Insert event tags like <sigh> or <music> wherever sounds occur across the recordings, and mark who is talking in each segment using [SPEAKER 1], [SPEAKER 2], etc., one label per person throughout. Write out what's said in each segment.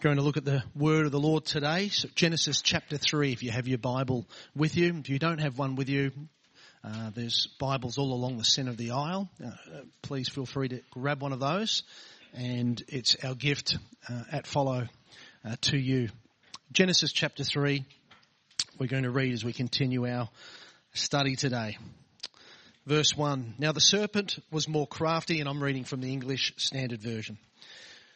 [SPEAKER 1] going to look at the word of the Lord today. So Genesis chapter 3, if you have your Bible with you. If you don't have one with you, uh, there's Bibles all along the centre of the aisle. Uh, please feel free to grab one of those. And it's our gift uh, at Follow uh, to you. Genesis chapter 3, we're going to read as we continue our study today. Verse 1. Now the serpent was more crafty, and I'm reading from the English Standard Version.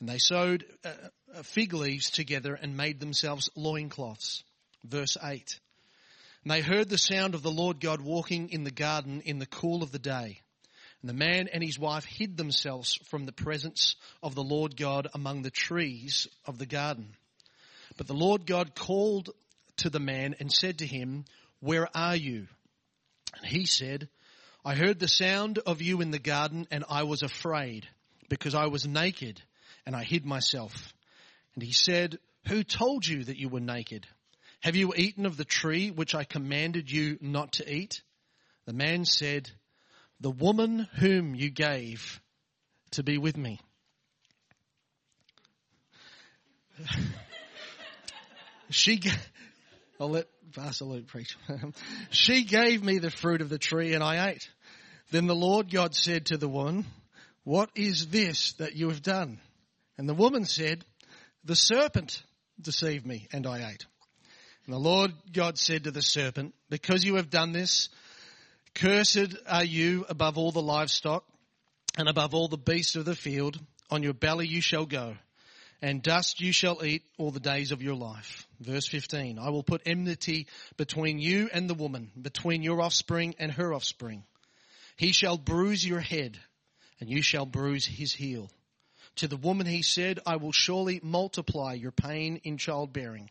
[SPEAKER 1] and they sewed uh, uh, fig leaves together and made themselves loincloths. Verse 8. And they heard the sound of the Lord God walking in the garden in the cool of the day. And the man and his wife hid themselves from the presence of the Lord God among the trees of the garden. But the Lord God called to the man and said to him, Where are you? And he said, I heard the sound of you in the garden and I was afraid because I was naked and I hid myself. And he said, Who told you that you were naked? Have you eaten of the tree which I commanded you not to eat? The man said, The woman whom you gave to be with me. <laughs> she, I'll let Pastor Luke preach. <laughs> she gave me the fruit of the tree and I ate. Then the Lord God said to the woman, What is this that you have done? And the woman said, The serpent deceived me, and I ate. And the Lord God said to the serpent, Because you have done this, cursed are you above all the livestock and above all the beasts of the field. On your belly you shall go, and dust you shall eat all the days of your life. Verse 15, I will put enmity between you and the woman, between your offspring and her offspring. He shall bruise your head, and you shall bruise his heel. To the woman he said, I will surely multiply your pain in childbearing.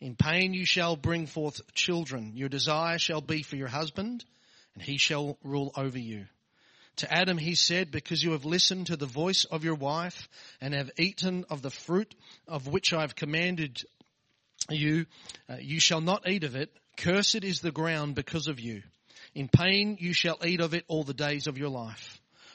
[SPEAKER 1] In pain you shall bring forth children. Your desire shall be for your husband, and he shall rule over you. To Adam he said, Because you have listened to the voice of your wife, and have eaten of the fruit of which I have commanded you, uh, you shall not eat of it. Cursed is the ground because of you. In pain you shall eat of it all the days of your life.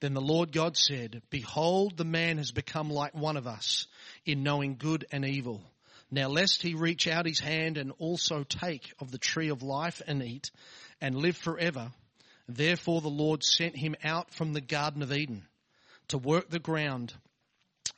[SPEAKER 1] Then the Lord God said, Behold, the man has become like one of us in knowing good and evil. Now lest he reach out his hand and also take of the tree of life and eat and live forever. Therefore the Lord sent him out from the Garden of Eden to work the ground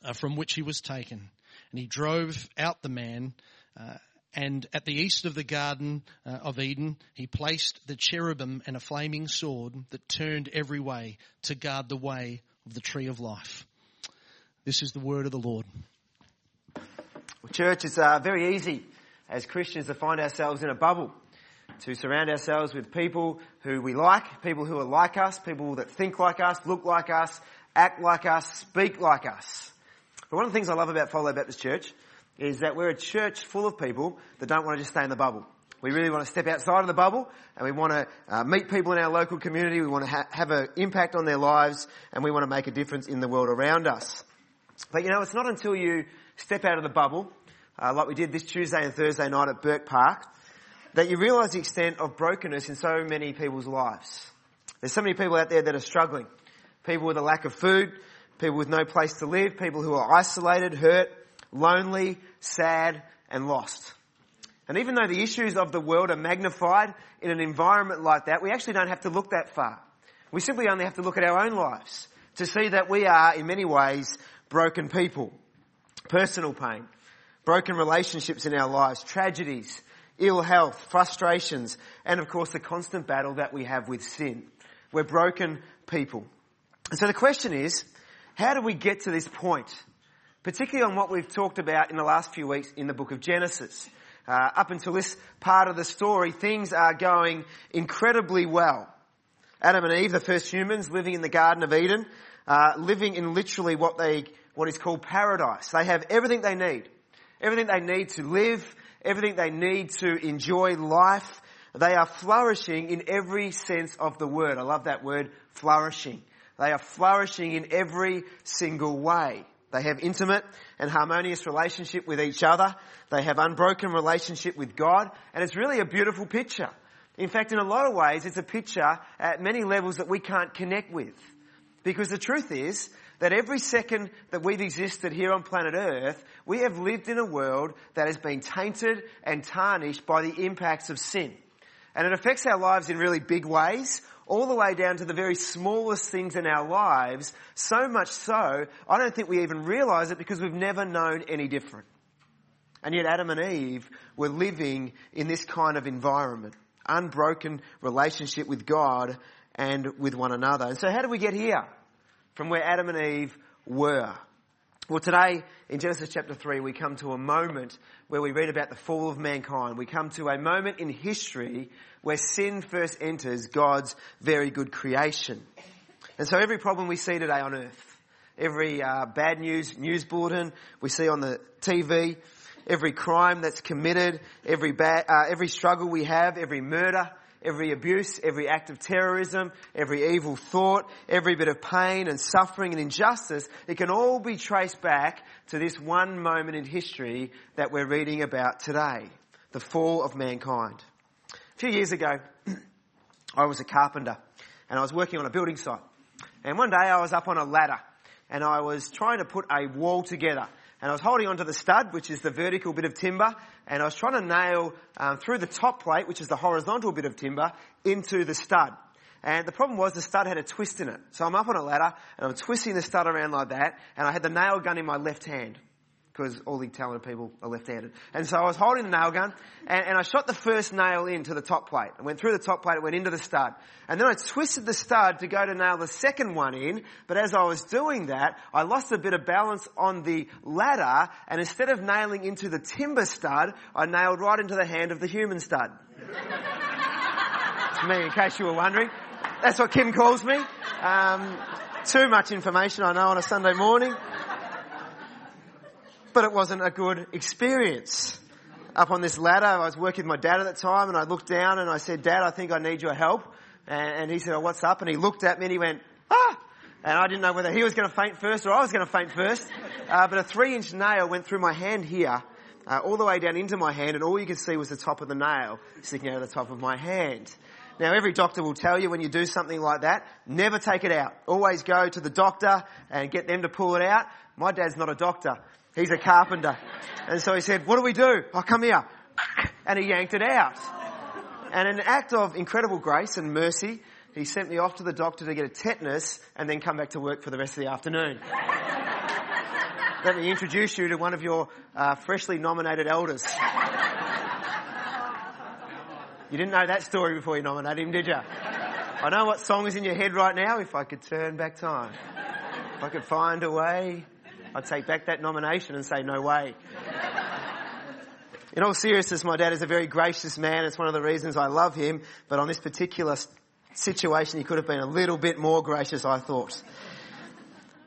[SPEAKER 1] uh, from which he was taken. And he drove out the man uh, and at the east of the Garden uh, of Eden, he placed the cherubim and a flaming sword that turned every way to guard the way of the tree of life. This is the word of the Lord.
[SPEAKER 2] Well, church, is uh, very easy as Christians to find ourselves in a bubble. to surround ourselves with people who we like, people who are like us, people that think like us, look like us, act like us, speak like us. But one of the things I love about Follow Baptist Church is that we're a church full of people that don't want to just stay in the bubble. We really want to step outside of the bubble and we want to uh, meet people in our local community. We want to ha- have an impact on their lives and we want to make a difference in the world around us. But you know, it's not until you step out of the bubble, uh, like we did this Tuesday and Thursday night at Burke Park, that you realise the extent of brokenness in so many people's lives. There's so many people out there that are struggling. People with a lack of food, people with no place to live, people who are isolated, hurt, lonely, sad, and lost. And even though the issues of the world are magnified in an environment like that, we actually don't have to look that far. We simply only have to look at our own lives to see that we are, in many ways, broken people. Personal pain, broken relationships in our lives, tragedies, ill health, frustrations, and of course the constant battle that we have with sin. We're broken people. And so the question is, how do we get to this point? Particularly on what we've talked about in the last few weeks in the book of Genesis. Uh, up until this part of the story, things are going incredibly well. Adam and Eve, the first humans living in the Garden of Eden, uh, living in literally what they, what is called paradise. They have everything they need. Everything they need to live, everything they need to enjoy life. They are flourishing in every sense of the word. I love that word, flourishing. They are flourishing in every single way. They have intimate and harmonious relationship with each other. They have unbroken relationship with God. And it's really a beautiful picture. In fact, in a lot of ways, it's a picture at many levels that we can't connect with. Because the truth is that every second that we've existed here on planet Earth, we have lived in a world that has been tainted and tarnished by the impacts of sin. And it affects our lives in really big ways, all the way down to the very smallest things in our lives, so much so, I don't think we even realize it because we've never known any different. And yet Adam and Eve were living in this kind of environment. Unbroken relationship with God and with one another. And so how do we get here? From where Adam and Eve were. Well, today in Genesis chapter 3, we come to a moment where we read about the fall of mankind. We come to a moment in history where sin first enters God's very good creation. And so every problem we see today on earth, every uh, bad news news bulletin we see on the TV, every crime that's committed, every bad, uh, every struggle we have, every murder, every abuse, every act of terrorism, every evil thought, every bit of pain and suffering and injustice, it can all be traced back to this one moment in history that we're reading about today. The fall of mankind. A few years ago, <clears throat> I was a carpenter and I was working on a building site. And one day I was up on a ladder and I was trying to put a wall together and I was holding onto the stud, which is the vertical bit of timber, and I was trying to nail um, through the top plate, which is the horizontal bit of timber, into the stud. And the problem was the stud had a twist in it. So I'm up on a ladder and I'm twisting the stud around like that, and I had the nail gun in my left hand because all the talented people are left-handed. And so I was holding the nail gun and, and, I shot the first nail into the top plate. I went through the top plate, it went into the stud. And then I twisted the stud to go to nail the second one in, but as I was doing that, I lost a bit of balance on the ladder and instead of nailing into the timber stud, I nailed right into the hand of the human stud. me, in case you were wondering. That's what Kim calls me. Um, too much information I know on a Sunday morning but it wasn't a good experience. Up on this ladder, I was working with my dad at the time, and I looked down and I said, Dad, I think I need your help. And, he said, oh, what's up? And he looked at me and he went, ah! And I didn't know whether he was going to faint first or I was going to faint first. Uh, but a three inch nail went through my hand here, uh, all the way down into my hand, and all you could see was the top of the nail sticking out of the top of my hand. Now every doctor will tell you when you do something like that, never take it out. Always go to the doctor and get them to pull it out. My dad's not a doctor. He's a carpenter. And so he said, what do we do? Oh, come here. And he yanked it out. And in an act of incredible grace and mercy, he sent me off to the doctor to get a tetanus and then come back to work for the rest of the afternoon. Let me introduce you to one of your uh, freshly nominated elders. You didn't know that story before you nominated him, did you? I know what song is in your head right now. If I could turn back time, if I could find a way I'd take back that nomination and say, no way. In all seriousness, my dad is a very gracious man. It's one of the reasons I love him. But on this particular situation, he could have been a little bit more gracious, I thought.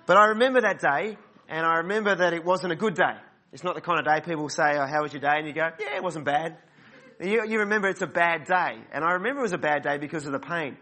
[SPEAKER 2] But I remember that day, and I remember that it wasn't a good day. It's not the kind of day people say, oh, how was your day? And you go, yeah, it wasn't bad. You, you remember it's a bad day. And I remember it was a bad day because of the pain.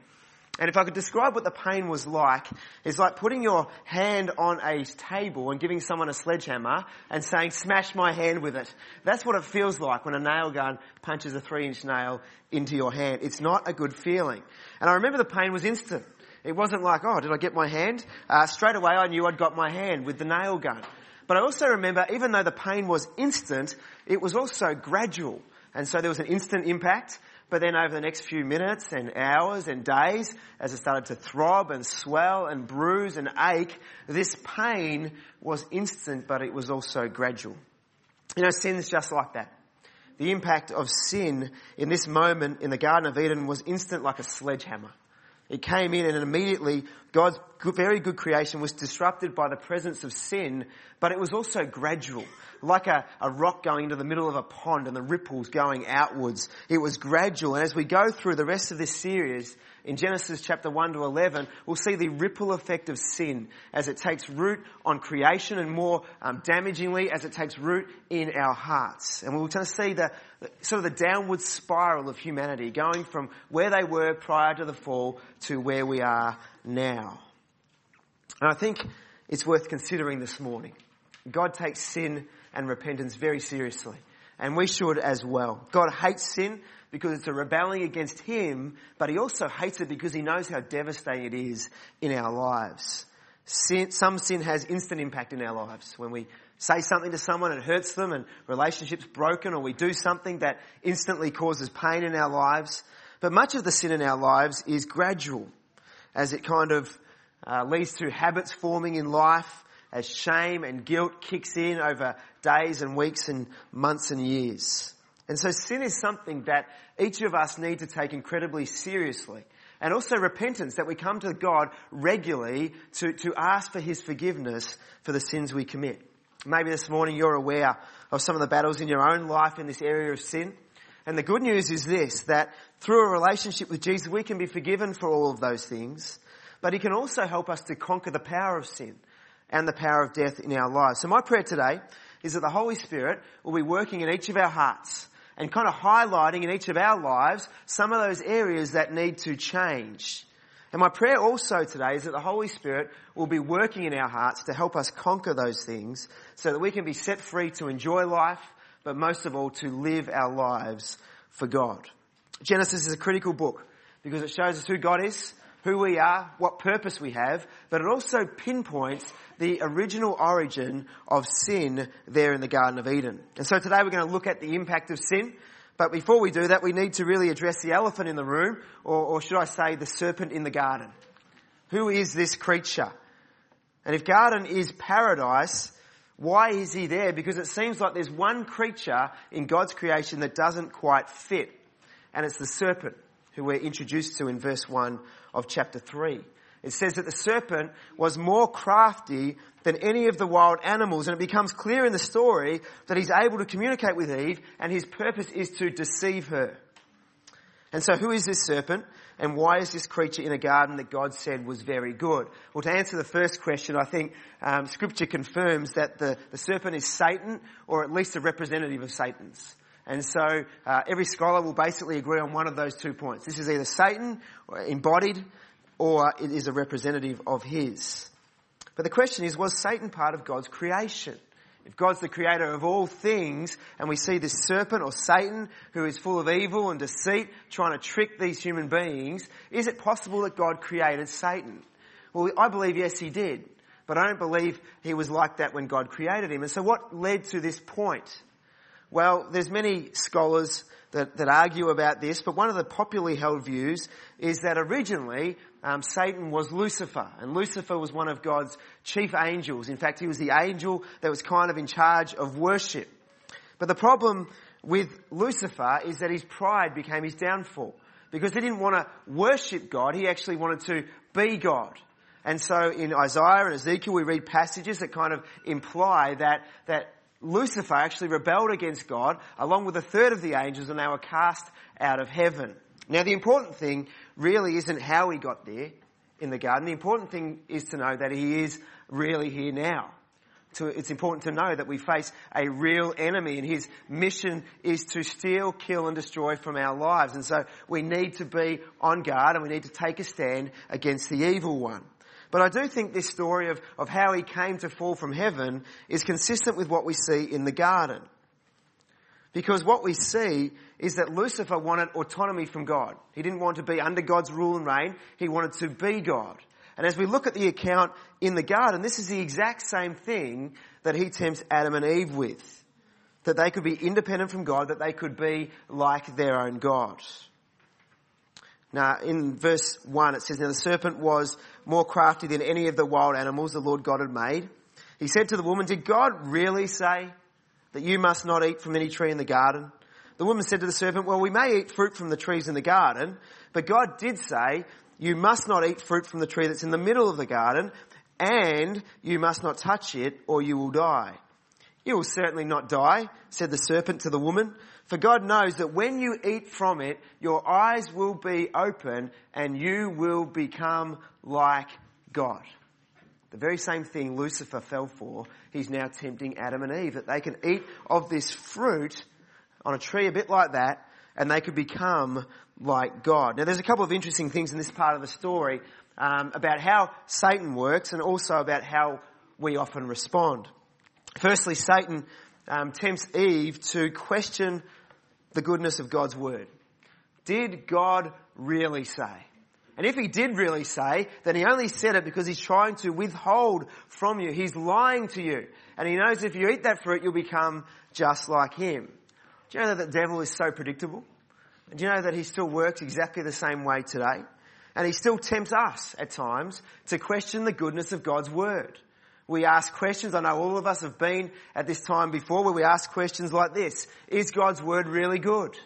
[SPEAKER 2] And if I could describe what the pain was like, it's like putting your hand on a table and giving someone a sledgehammer and saying, smash my hand with it. That's what it feels like when a nail gun punches a three inch nail into your hand. It's not a good feeling. And I remember the pain was instant. It wasn't like, oh, did I get my hand? Uh, straight away I knew I'd got my hand with the nail gun. But I also remember, even though the pain was instant, it was also gradual. And so there was an instant impact, but then over the next few minutes and hours and days, as it started to throb and swell and bruise and ache, this pain was instant, but it was also gradual. You know, sin's just like that. The impact of sin in this moment in the Garden of Eden was instant like a sledgehammer. It came in and immediately God's very good creation was disrupted by the presence of sin, but it was also gradual. Like a, a rock going into the middle of a pond and the ripples going outwards. It was gradual. And as we go through the rest of this series, in Genesis chapter 1 to 11, we'll see the ripple effect of sin as it takes root on creation and more um, damagingly as it takes root in our hearts. And we'll kind of see the, sort of the downward spiral of humanity going from where they were prior to the fall to where we are now. And I think it's worth considering this morning. God takes sin and repentance very seriously. And we should as well. God hates sin because it's a rebelling against Him, but He also hates it because He knows how devastating it is in our lives. Sin, some sin has instant impact in our lives. When we say something to someone, it hurts them and relationships broken, or we do something that instantly causes pain in our lives. But much of the sin in our lives is gradual, as it kind of uh, leads to habits forming in life, as shame and guilt kicks in over days and weeks and months and years. And so sin is something that each of us need to take incredibly seriously. And also repentance, that we come to God regularly to, to ask for His forgiveness for the sins we commit. Maybe this morning you're aware of some of the battles in your own life in this area of sin. And the good news is this, that through a relationship with Jesus, we can be forgiven for all of those things. But He can also help us to conquer the power of sin and the power of death in our lives. So my prayer today is that the Holy Spirit will be working in each of our hearts and kind of highlighting in each of our lives some of those areas that need to change. And my prayer also today is that the Holy Spirit will be working in our hearts to help us conquer those things so that we can be set free to enjoy life, but most of all to live our lives for God. Genesis is a critical book because it shows us who God is, who we are, what purpose we have, but it also pinpoints the original origin of sin there in the Garden of Eden. And so today we're going to look at the impact of sin. But before we do that, we need to really address the elephant in the room, or, or should I say the serpent in the garden. Who is this creature? And if garden is paradise, why is he there? Because it seems like there's one creature in God's creation that doesn't quite fit. And it's the serpent who we're introduced to in verse 1 of chapter 3. It says that the serpent was more crafty than any of the wild animals, and it becomes clear in the story that he's able to communicate with Eve, and his purpose is to deceive her. And so who is this serpent? And why is this creature in a garden that God said was very good? Well, to answer the first question, I think um, Scripture confirms that the, the serpent is Satan, or at least a representative of Satan's. And so uh, every scholar will basically agree on one of those two points. This is either Satan embodied or it is a representative of his. But the question is, was Satan part of God's creation? If God's the creator of all things and we see this serpent or Satan who is full of evil and deceit trying to trick these human beings, is it possible that God created Satan? Well, I believe yes, he did. But I don't believe he was like that when God created him. And so what led to this point? Well, there's many scholars that, that argue about this, but one of the popularly held views is that originally um, Satan was Lucifer, and Lucifer was one of God's chief angels. In fact, he was the angel that was kind of in charge of worship. But the problem with Lucifer is that his pride became his downfall. Because he didn't want to worship God, he actually wanted to be God. And so in Isaiah and Ezekiel we read passages that kind of imply that, that Lucifer actually rebelled against God along with a third of the angels and they were cast out of heaven. Now the important thing really isn't how he got there in the garden. The important thing is to know that he is really here now. It's important to know that we face a real enemy and his mission is to steal, kill and destroy from our lives. And so we need to be on guard and we need to take a stand against the evil one. But I do think this story of, of how he came to fall from heaven is consistent with what we see in the garden. Because what we see is that Lucifer wanted autonomy from God. He didn't want to be under God's rule and reign. He wanted to be God. And as we look at the account in the garden, this is the exact same thing that he tempts Adam and Eve with. That they could be independent from God, that they could be like their own God. Now, in verse 1 it says, Now the serpent was more crafty than any of the wild animals the Lord God had made. He said to the woman, Did God really say that you must not eat from any tree in the garden? The woman said to the serpent, Well, we may eat fruit from the trees in the garden, but God did say, you must not eat fruit from the tree that's in the middle of the garden, and you must not touch it, or you will die. You will certainly not die, said the serpent to the woman, for God knows that when you eat from it, your eyes will be open and you will become like God. The very same thing Lucifer fell for, he's now tempting Adam and Eve, that they can eat of this fruit on a tree a bit like that, and they could become like God. Now there's a couple of interesting things in this part of the story um, about how Satan works and also about how we often respond. Firstly, Satan um, tempts Eve to question the goodness of God's word. Did God really say? And if he did really say, then he only said it because he's trying to withhold from you. He's lying to you. And he knows if you eat that fruit, you'll become just like him. Do you know that the devil is so predictable? And do you know that he still works exactly the same way today? And he still tempts us at times to question the goodness of God's word. We ask questions, I know all of us have been at this time before where we ask questions like this. Is God's word really good?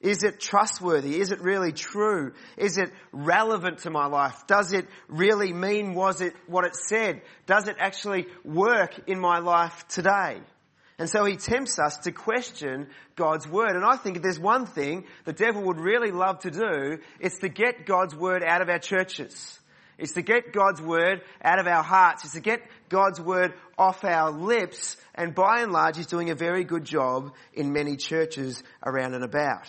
[SPEAKER 2] Is it trustworthy? Is it really true? Is it relevant to my life? Does it really mean was it what it said? Does it actually work in my life today? And so he tempts us to question God's word. And I think if there's one thing the devil would really love to do, it's to get God's word out of our churches. It's to get God's word out of our hearts. It's to get God's word off our lips. And by and large, he's doing a very good job in many churches around and about.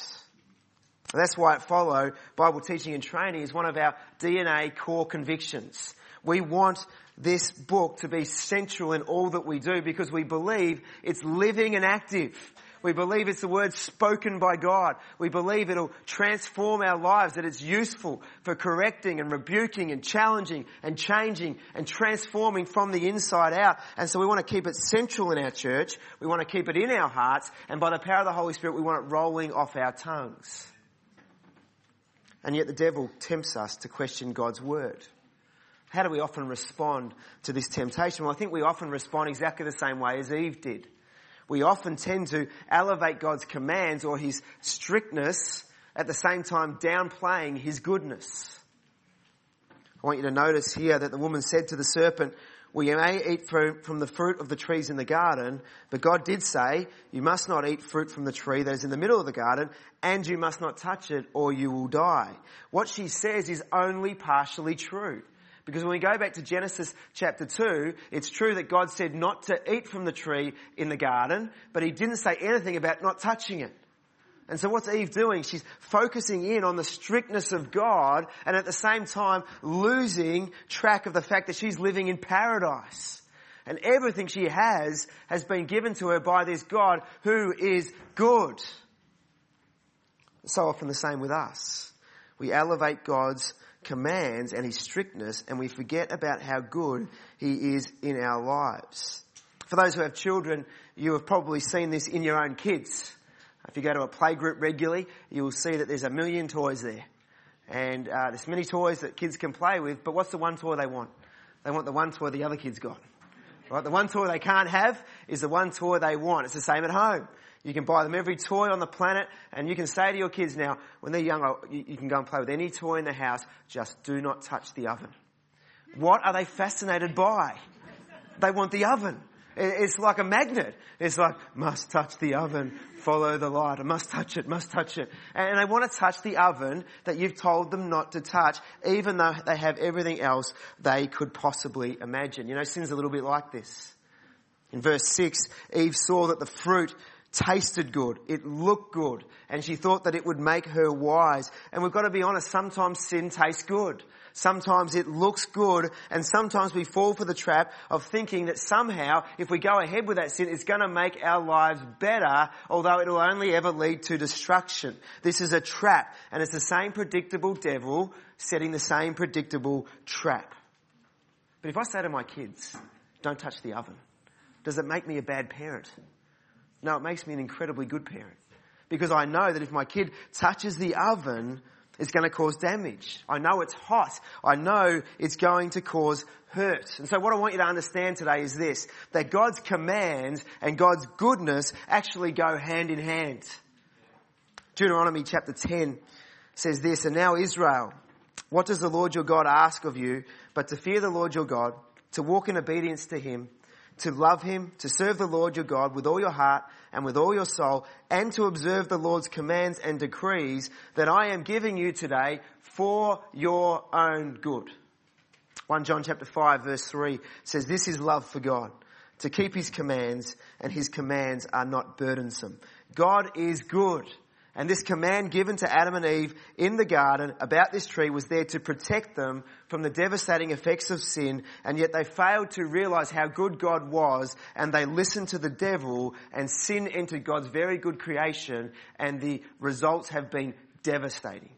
[SPEAKER 2] That's why at Follow, Bible teaching and training is one of our DNA core convictions. We want this book to be central in all that we do because we believe it's living and active. We believe it's the word spoken by God. We believe it'll transform our lives, that it's useful for correcting and rebuking and challenging and changing and transforming from the inside out. And so we want to keep it central in our church. We want to keep it in our hearts. And by the power of the Holy Spirit, we want it rolling off our tongues. And yet the devil tempts us to question God's word. How do we often respond to this temptation? Well, I think we often respond exactly the same way as Eve did. We often tend to elevate God's commands or his strictness at the same time downplaying his goodness. I want you to notice here that the woman said to the serpent, we may eat from the fruit of the trees in the garden, but God did say, you must not eat fruit from the tree that is in the middle of the garden, and you must not touch it or you will die. What she says is only partially true. Because when we go back to Genesis chapter 2, it's true that God said not to eat from the tree in the garden, but he didn't say anything about not touching it. And so what's Eve doing? She's focusing in on the strictness of God and at the same time losing track of the fact that she's living in paradise. And everything she has has been given to her by this God who is good. So often the same with us. We elevate God's commands and his strictness and we forget about how good he is in our lives. For those who have children, you have probably seen this in your own kids. If you go to a playgroup regularly, you will see that there's a million toys there. And uh, there's many toys that kids can play with, but what's the one toy they want? They want the one toy the other kids got. Right? The one toy they can't have is the one toy they want. It's the same at home. You can buy them every toy on the planet and you can say to your kids now, when they're young, you can go and play with any toy in the house, just do not touch the oven. What are they fascinated by? They want the oven. It's like a magnet. It's like, must touch the oven, follow the light. I must touch it, must touch it. And they want to touch the oven that you've told them not to touch, even though they have everything else they could possibly imagine. You know, sin's a little bit like this. In verse 6, Eve saw that the fruit tasted good. It looked good. And she thought that it would make her wise. And we've got to be honest, sometimes sin tastes good. Sometimes it looks good and sometimes we fall for the trap of thinking that somehow if we go ahead with that sin, it's going to make our lives better, although it will only ever lead to destruction. This is a trap and it's the same predictable devil setting the same predictable trap. But if I say to my kids, don't touch the oven, does it make me a bad parent? No, it makes me an incredibly good parent. Because I know that if my kid touches the oven, it's going to cause damage. I know it's hot. I know it's going to cause hurt. And so what I want you to understand today is this, that God's commands and God's goodness actually go hand in hand. Deuteronomy chapter 10 says this, and now Israel, what does the Lord your God ask of you but to fear the Lord your God, to walk in obedience to him, to love him, to serve the Lord your God with all your heart and with all your soul, and to observe the Lord's commands and decrees that I am giving you today for your own good. 1 John chapter 5 verse 3 says, this is love for God, to keep his commands, and his commands are not burdensome. God is good. And this command given to Adam and Eve in the garden about this tree was there to protect them from the devastating effects of sin, and yet they failed to realize how good God was, and they listened to the devil, and sin entered God's very good creation, and the results have been devastating.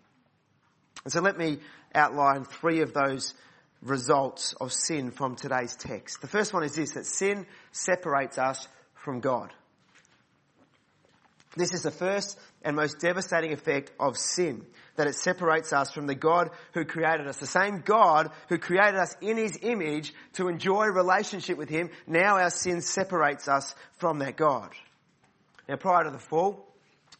[SPEAKER 2] And so let me outline three of those results of sin from today's text. The first one is this, that sin separates us from God. This is the first and most devastating effect of sin. That it separates us from the God who created us. The same God who created us in His image to enjoy relationship with Him, now our sin separates us from that God. Now prior to the fall,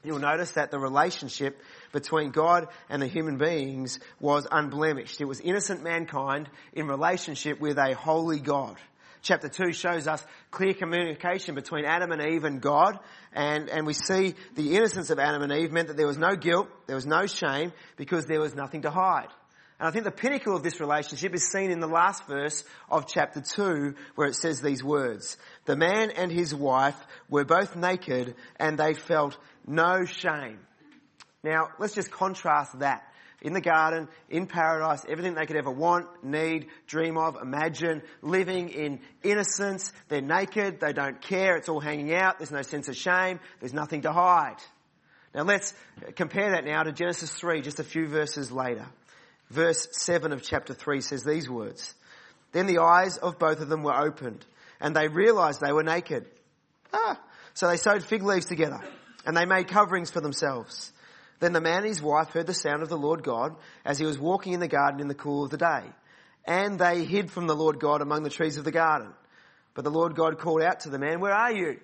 [SPEAKER 2] you'll notice that the relationship between God and the human beings was unblemished. It was innocent mankind in relationship with a holy God chapter 2 shows us clear communication between Adam and Eve and God. And, and we see the innocence of Adam and Eve meant that there was no guilt, there was no shame, because there was nothing to hide. And I think the pinnacle of this relationship is seen in the last verse of chapter 2 where it says these words. The man and his wife were both naked and they felt no shame. Now, let's just contrast that in the garden, in paradise, everything they could ever want, need, dream of, imagine, living in innocence. They're naked, they don't care, it's all hanging out, there's no sense of shame, there's nothing to hide. Now let's compare that now to Genesis 3, just a few verses later. Verse 7 of chapter 3 says these words. Then the eyes of both of them were opened, and they realized they were naked. Ah! So they sewed fig leaves together, and they made coverings for themselves. Then the man and his wife heard the sound of the Lord God as he was walking in the garden in the cool of the day. And they hid from the Lord God among the trees of the garden. But the Lord God called out to the man, where are you?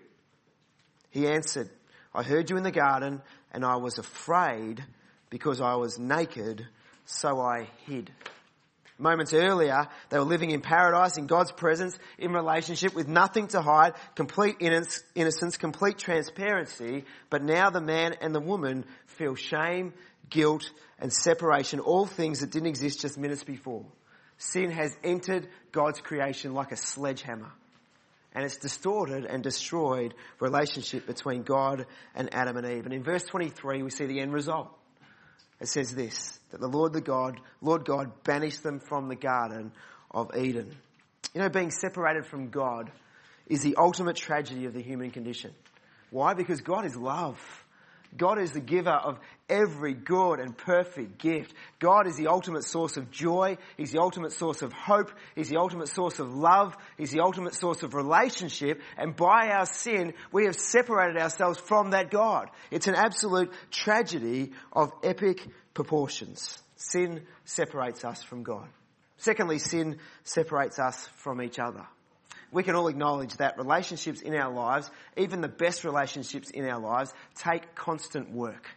[SPEAKER 2] He answered, I heard you in the garden and I was afraid because I was naked, so I hid. Moments earlier, they were living in paradise, in God's presence, in relationship with nothing to hide, complete innocence, complete transparency. But now the man and the woman feel shame, guilt, and separation, all things that didn't exist just minutes before. Sin has entered God's creation like a sledgehammer. And it's distorted and destroyed relationship between God and Adam and Eve. And in verse 23, we see the end result it says this, that the Lord the God, Lord God banished them from the Garden of Eden. You know, being separated from God is the ultimate tragedy of the human condition. Why? Because God is love. God is the giver of every good and perfect gift. God is the ultimate source of joy. He's the ultimate source of hope. He's the ultimate source of love. He's the ultimate source of relationship. And by our sin, we have separated ourselves from that God. It's an absolute tragedy of epic proportions. Sin separates us from God. Secondly, sin separates us from each other we can all acknowledge that relationships in our lives, even the best relationships in our lives, take constant work.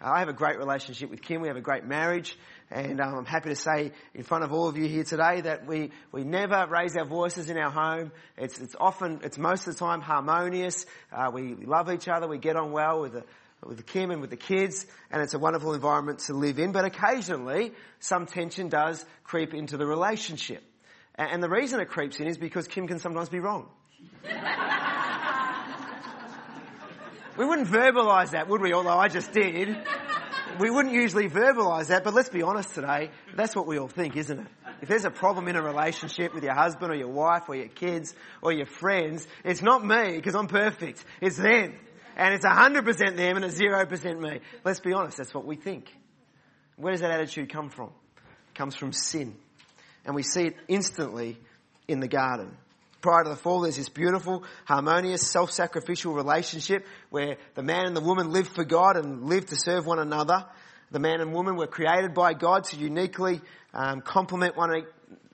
[SPEAKER 2] I have a great relationship with Kim. We have a great marriage. And um, I'm happy to say in front of all of you here today that we, we never raise our voices in our home. It's, it's often, it's most of the time harmonious. Uh, we, we love each other. We get on well with the, with Kim and with the kids, and it's a wonderful environment to live in. But occasionally, some tension does creep into the relationship. And, the reason it creeps in is because Kim can sometimes be wrong. we wouldn't verbalise that, would we? Although I just did we wouldn't usually verbalise that, but let's be honest today, that's what we all think, isn't it? If there's a problem in a relationship with your husband or your wife or your kids or your friends, it's not me because I'm perfect. It's them. And it's 100% them and it's 0% me. Let's be honest, that's what we think. Where does that attitude come from? It comes from sin. And we see it instantly in the garden prior to the fall, there's this beautiful, harmonious, self-sacrificial relationship where the man and the woman live for God and live to serve one another. The man and woman were created by God to uniquely um, complement one,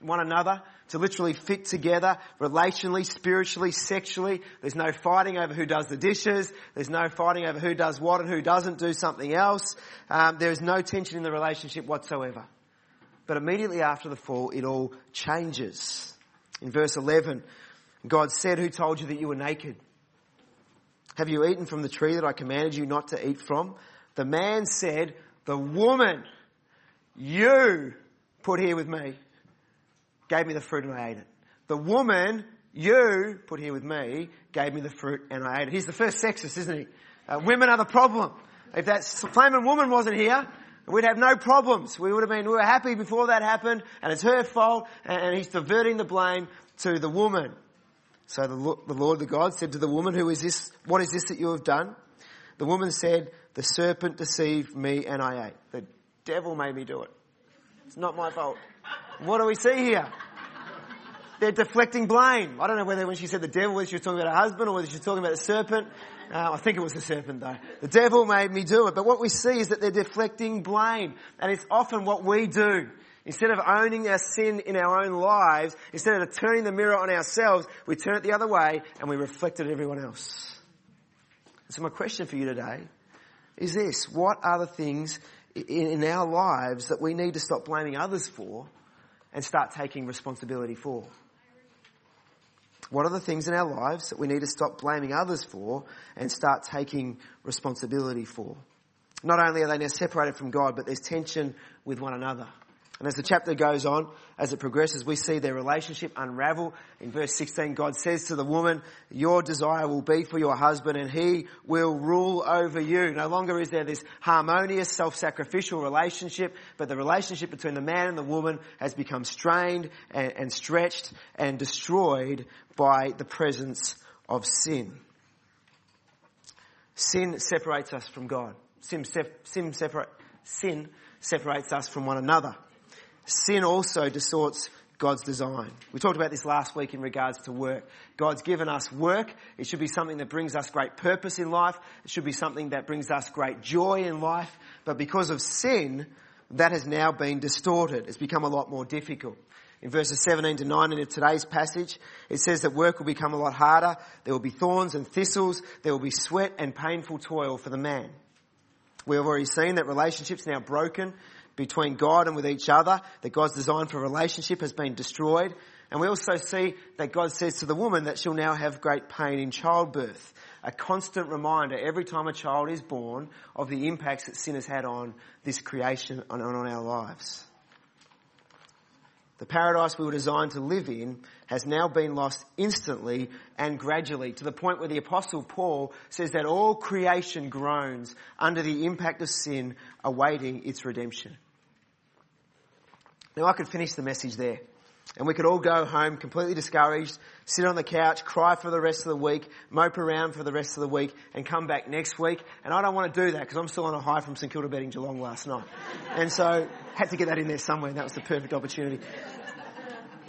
[SPEAKER 2] one another, to literally fit together relationally, spiritually, sexually. There's no fighting over who does the dishes. There's no fighting over who does what and who doesn't do something else. Um, there is no tension in the relationship whatsoever. But immediately after the fall, it all changes. In verse 11, God said, Who told you that you were naked? Have you eaten from the tree that I commanded you not to eat from? The man said, The woman you put here with me gave me the fruit and I ate it. The woman you put here with me gave me the fruit and I ate it. He's the first sexist, isn't he? Uh, women are the problem. If that flaming woman wasn't here, we'd have no problems. We would have been, we were happy before that happened and it's her fault and he's diverting the blame to the woman. So the, the Lord, the God said to the woman, who is this, what is this that you have done? The woman said, the serpent deceived me and I ate. The devil made me do it. It's not my fault. What do we see here? They're deflecting blame. I don't know whether when she said the devil, whether she was talking about her husband or whether she was talking about the serpent. Uh, I think it was the serpent though. The devil made me do it. But what we see is that they're deflecting blame. And it's often what we do. Instead of owning our sin in our own lives, instead of turning the mirror on ourselves, we turn it the other way and we reflect it at everyone else. So my question for you today is this. What are the things in our lives that we need to stop blaming others for and start taking responsibility for? What are the things in our lives that we need to stop blaming others for and start taking responsibility for? Not only are they now separated from God, but there's tension with one another. And as the chapter goes on, as it progresses, we see their relationship unravel. In verse 16, God says to the woman, your desire will be for your husband and he will rule over you. No longer is there this harmonious, self-sacrificial relationship, but the relationship between the man and the woman has become strained and, and stretched and destroyed by the presence of sin. Sin separates us from God. Sin, sin, separa- sin separates us from one another sin also distorts God's design. We talked about this last week in regards to work. God's given us work. It should be something that brings us great purpose in life. It should be something that brings us great joy in life. But because of sin, that has now been distorted. It's become a lot more difficult. In verses 17 to 19 of today's passage, it says that work will become a lot harder. There will be thorns and thistles. There will be sweat and painful toil for the man. We have already seen that relationships now broken between God and with each other, that God's design for relationship has been destroyed. And we also see that God says to the woman that she'll now have great pain in childbirth. A constant reminder every time a child is born of the impacts that sin has had on this creation and on our lives. The paradise we were designed to live in has now been lost instantly and gradually to the point where the apostle Paul says that all creation groans under the impact of sin awaiting its redemption. Now I could finish the message there. And we could all go home completely discouraged, sit on the couch, cry for the rest of the week, mope around for the rest of the week, and come back next week. And I don't want to do that because I'm still on a high from St Kilda betting Geelong last night. And so, had to get that in there somewhere. And that was the perfect opportunity.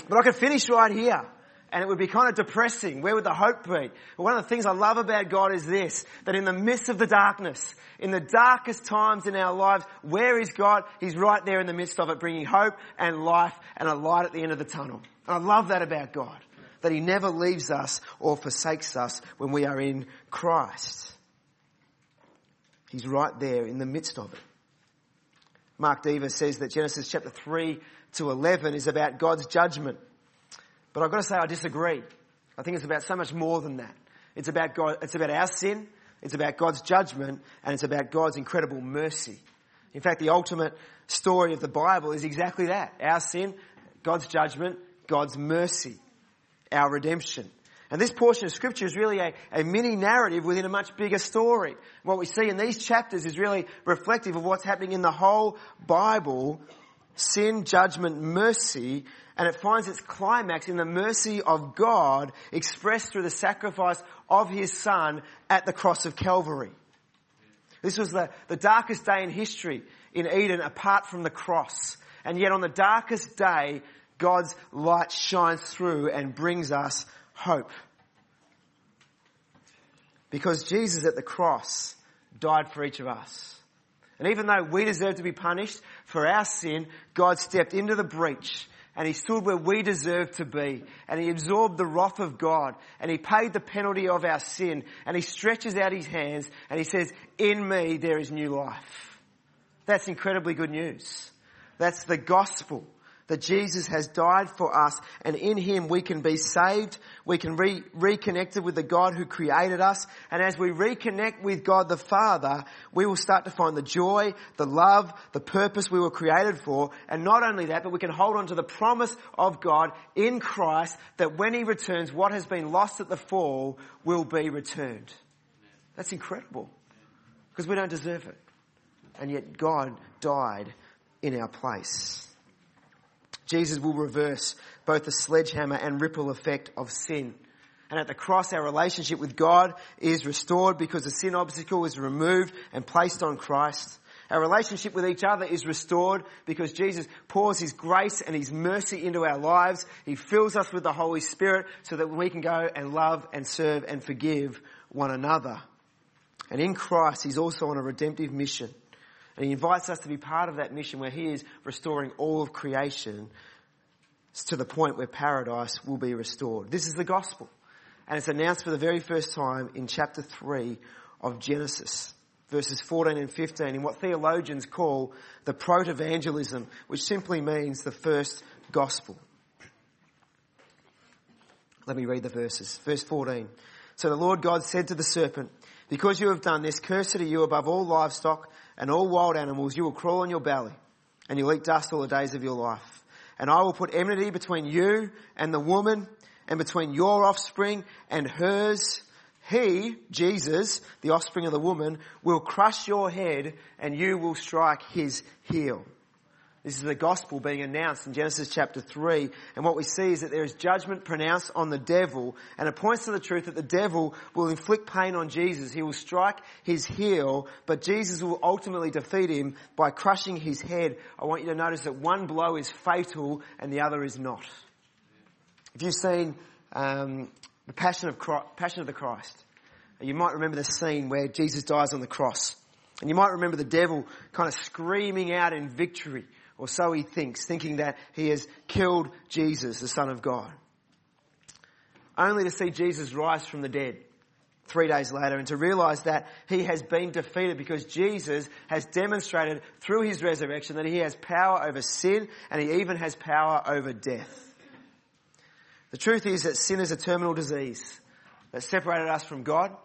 [SPEAKER 2] But I could finish right here and it would be kind of depressing. Where would the hope be? One of the things I love about God is this, that in the midst of the darkness, in the darkest times in our lives, where is God? He's right there in the midst of it, bringing hope and life and a light at the end of the tunnel. And I love that about God, that He never leaves us or forsakes us when we are in Christ. He's right there in the midst of it. Mark Dever says that Genesis chapter 3 to 11 is about God's judgment. But I've got to say I disagree. I think it's about so much more than that. It's about God, it's about our sin, it's about God's judgment, and it's about God's incredible mercy. In fact, the ultimate story of the Bible is exactly that. Our sin, God's judgment, God's mercy, our redemption. And this portion of scripture is really a, a mini narrative within a much bigger story. What we see in these chapters is really reflective of what's happening in the whole Bible. Sin, judgment, mercy, and it finds its climax in the mercy of God expressed through the sacrifice of His Son at the cross of Calvary. This was the, the darkest day in history in Eden apart from the cross. And yet on the darkest day, God's light shines through and brings us hope. Because Jesus at the cross died for each of us. And even though we deserve to be punished for our sin, God stepped into the breach and he stood where we deserve to be and he absorbed the wrath of God and he paid the penalty of our sin and he stretches out his hands and he says, in me there is new life. That's incredibly good news. That's the gospel that Jesus has died for us and in Him we can be saved, we can be reconnected with the God who created us. And as we reconnect with God the Father, we will start to find the joy, the love, the purpose we were created for. And not only that, but we can hold on to the promise of God in Christ that when He returns, what has been lost at the fall will be returned. That's incredible. Because we don't deserve it. And yet God died in our place. Jesus will reverse both the sledgehammer and ripple effect of sin. And at the cross, our relationship with God is restored because the sin obstacle is removed and placed on Christ. Our relationship with each other is restored because Jesus pours His grace and His mercy into our lives. He fills us with the Holy Spirit so that we can go and love and serve and forgive one another. And in Christ, He's also on a redemptive mission. And he invites us to be part of that mission where he is restoring all of creation to the point where paradise will be restored. This is the gospel. And it's announced for the very first time in chapter 3 of Genesis, verses 14 and 15, in what theologians call the proto-evangelium, which simply means the first gospel. Let me read the verses. Verse 14. So the Lord God said to the serpent, because you have done this, cursed are you above all livestock and all wild animals. You will crawl on your belly and you'll eat dust all the days of your life. And I will put enmity between you and the woman and between your offspring and hers. He, Jesus, the offspring of the woman, will crush your head and you will strike his heel. This is the gospel being announced in Genesis chapter 3. And what we see is that there is judgment pronounced on the devil. And it points to the truth that the devil will inflict pain on Jesus. He will strike his heel, but Jesus will ultimately defeat him by crushing his head. I want you to notice that one blow is fatal and the other is not. If you've seen um, the Passion of, Christ, Passion of the Christ, you might remember the scene where Jesus dies on the cross. And you might remember the devil kind of screaming out in victory or so he thinks, thinking that he has killed Jesus, the Son of God. Only to see Jesus rise from the dead three days later and to realize that he has been defeated because Jesus has demonstrated through his resurrection that he has power over sin and he even has power over death. The truth is that sin is a terminal disease that separated us from God,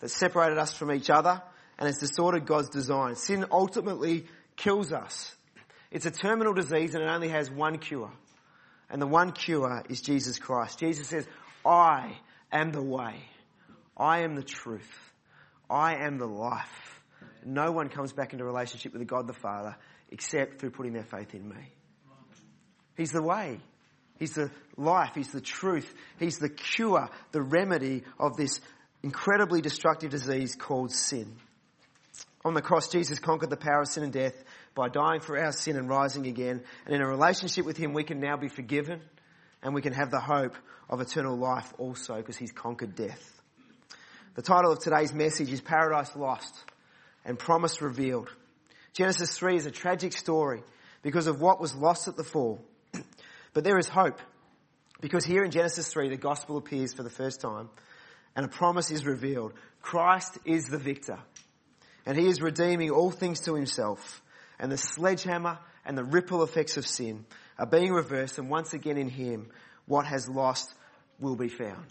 [SPEAKER 2] that separated us from each other, and has distorted God's design. Sin ultimately kills us. It's a terminal disease and it only has one cure. And the one cure is Jesus Christ. Jesus says, I am the way. I am the truth. I am the life. No one comes back into relationship with God the Father except through putting their faith in me. He's the way. He's the life. He's the truth. He's the cure, the remedy of this incredibly destructive disease called sin. On the cross, Jesus conquered the power of sin and death by dying for our sin and rising again. And in a relationship with Him, we can now be forgiven and we can have the hope of eternal life also because He's conquered death. The title of today's message is Paradise Lost and Promise Revealed. Genesis 3 is a tragic story because of what was lost at the fall. <clears throat> but there is hope because here in Genesis 3 the gospel appears for the first time and a promise is revealed. Christ is the victor. And he is redeeming all things to himself. And the sledgehammer and the ripple effects of sin are being reversed and once again in him, what has lost will be found.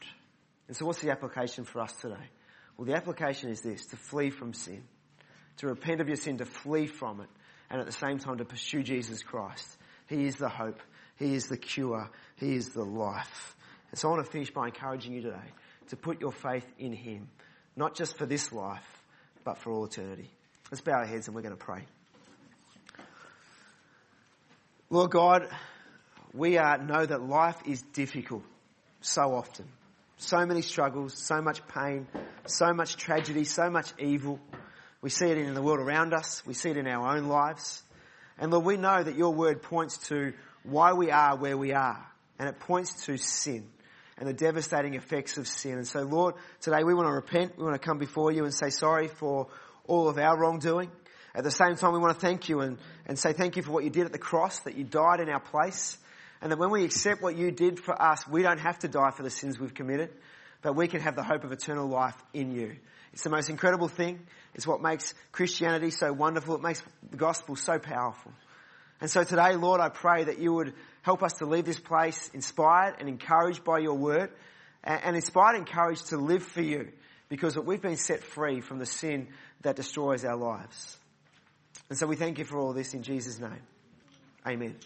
[SPEAKER 2] And so what's the application for us today? Well, the application is this, to flee from sin. To repent of your sin, to flee from it, and at the same time to pursue Jesus Christ. He is the hope. He is the cure. He is the life. And so I want to finish by encouraging you today to put your faith in Him, not just for this life, but for all eternity. Let's bow our heads and we're going to pray. Lord God, we uh, know that life is difficult so often. So many struggles, so much pain, so much tragedy, so much evil. We see it in the world around us. We see it in our own lives. And Lord, we know that your word points to why we are where we are. And it points to sin and the devastating effects of sin. And so Lord, today we want to repent. We want to come before you and say sorry for all of our wrongdoing. At the same time, we want to thank you and, and say thank you for what you did at the cross, that you died in our place. And that when we accept what you did for us, we don't have to die for the sins we've committed, but we can have the hope of eternal life in you. It's the most incredible thing. It's what makes Christianity so wonderful. It makes the gospel so powerful. And so today, Lord, I pray that you would help us to leave this place inspired and encouraged by your word and inspired and encouraged to live for you because we've been set free from the sin that destroys our lives. And so we thank you for all this in Jesus' name. Amen.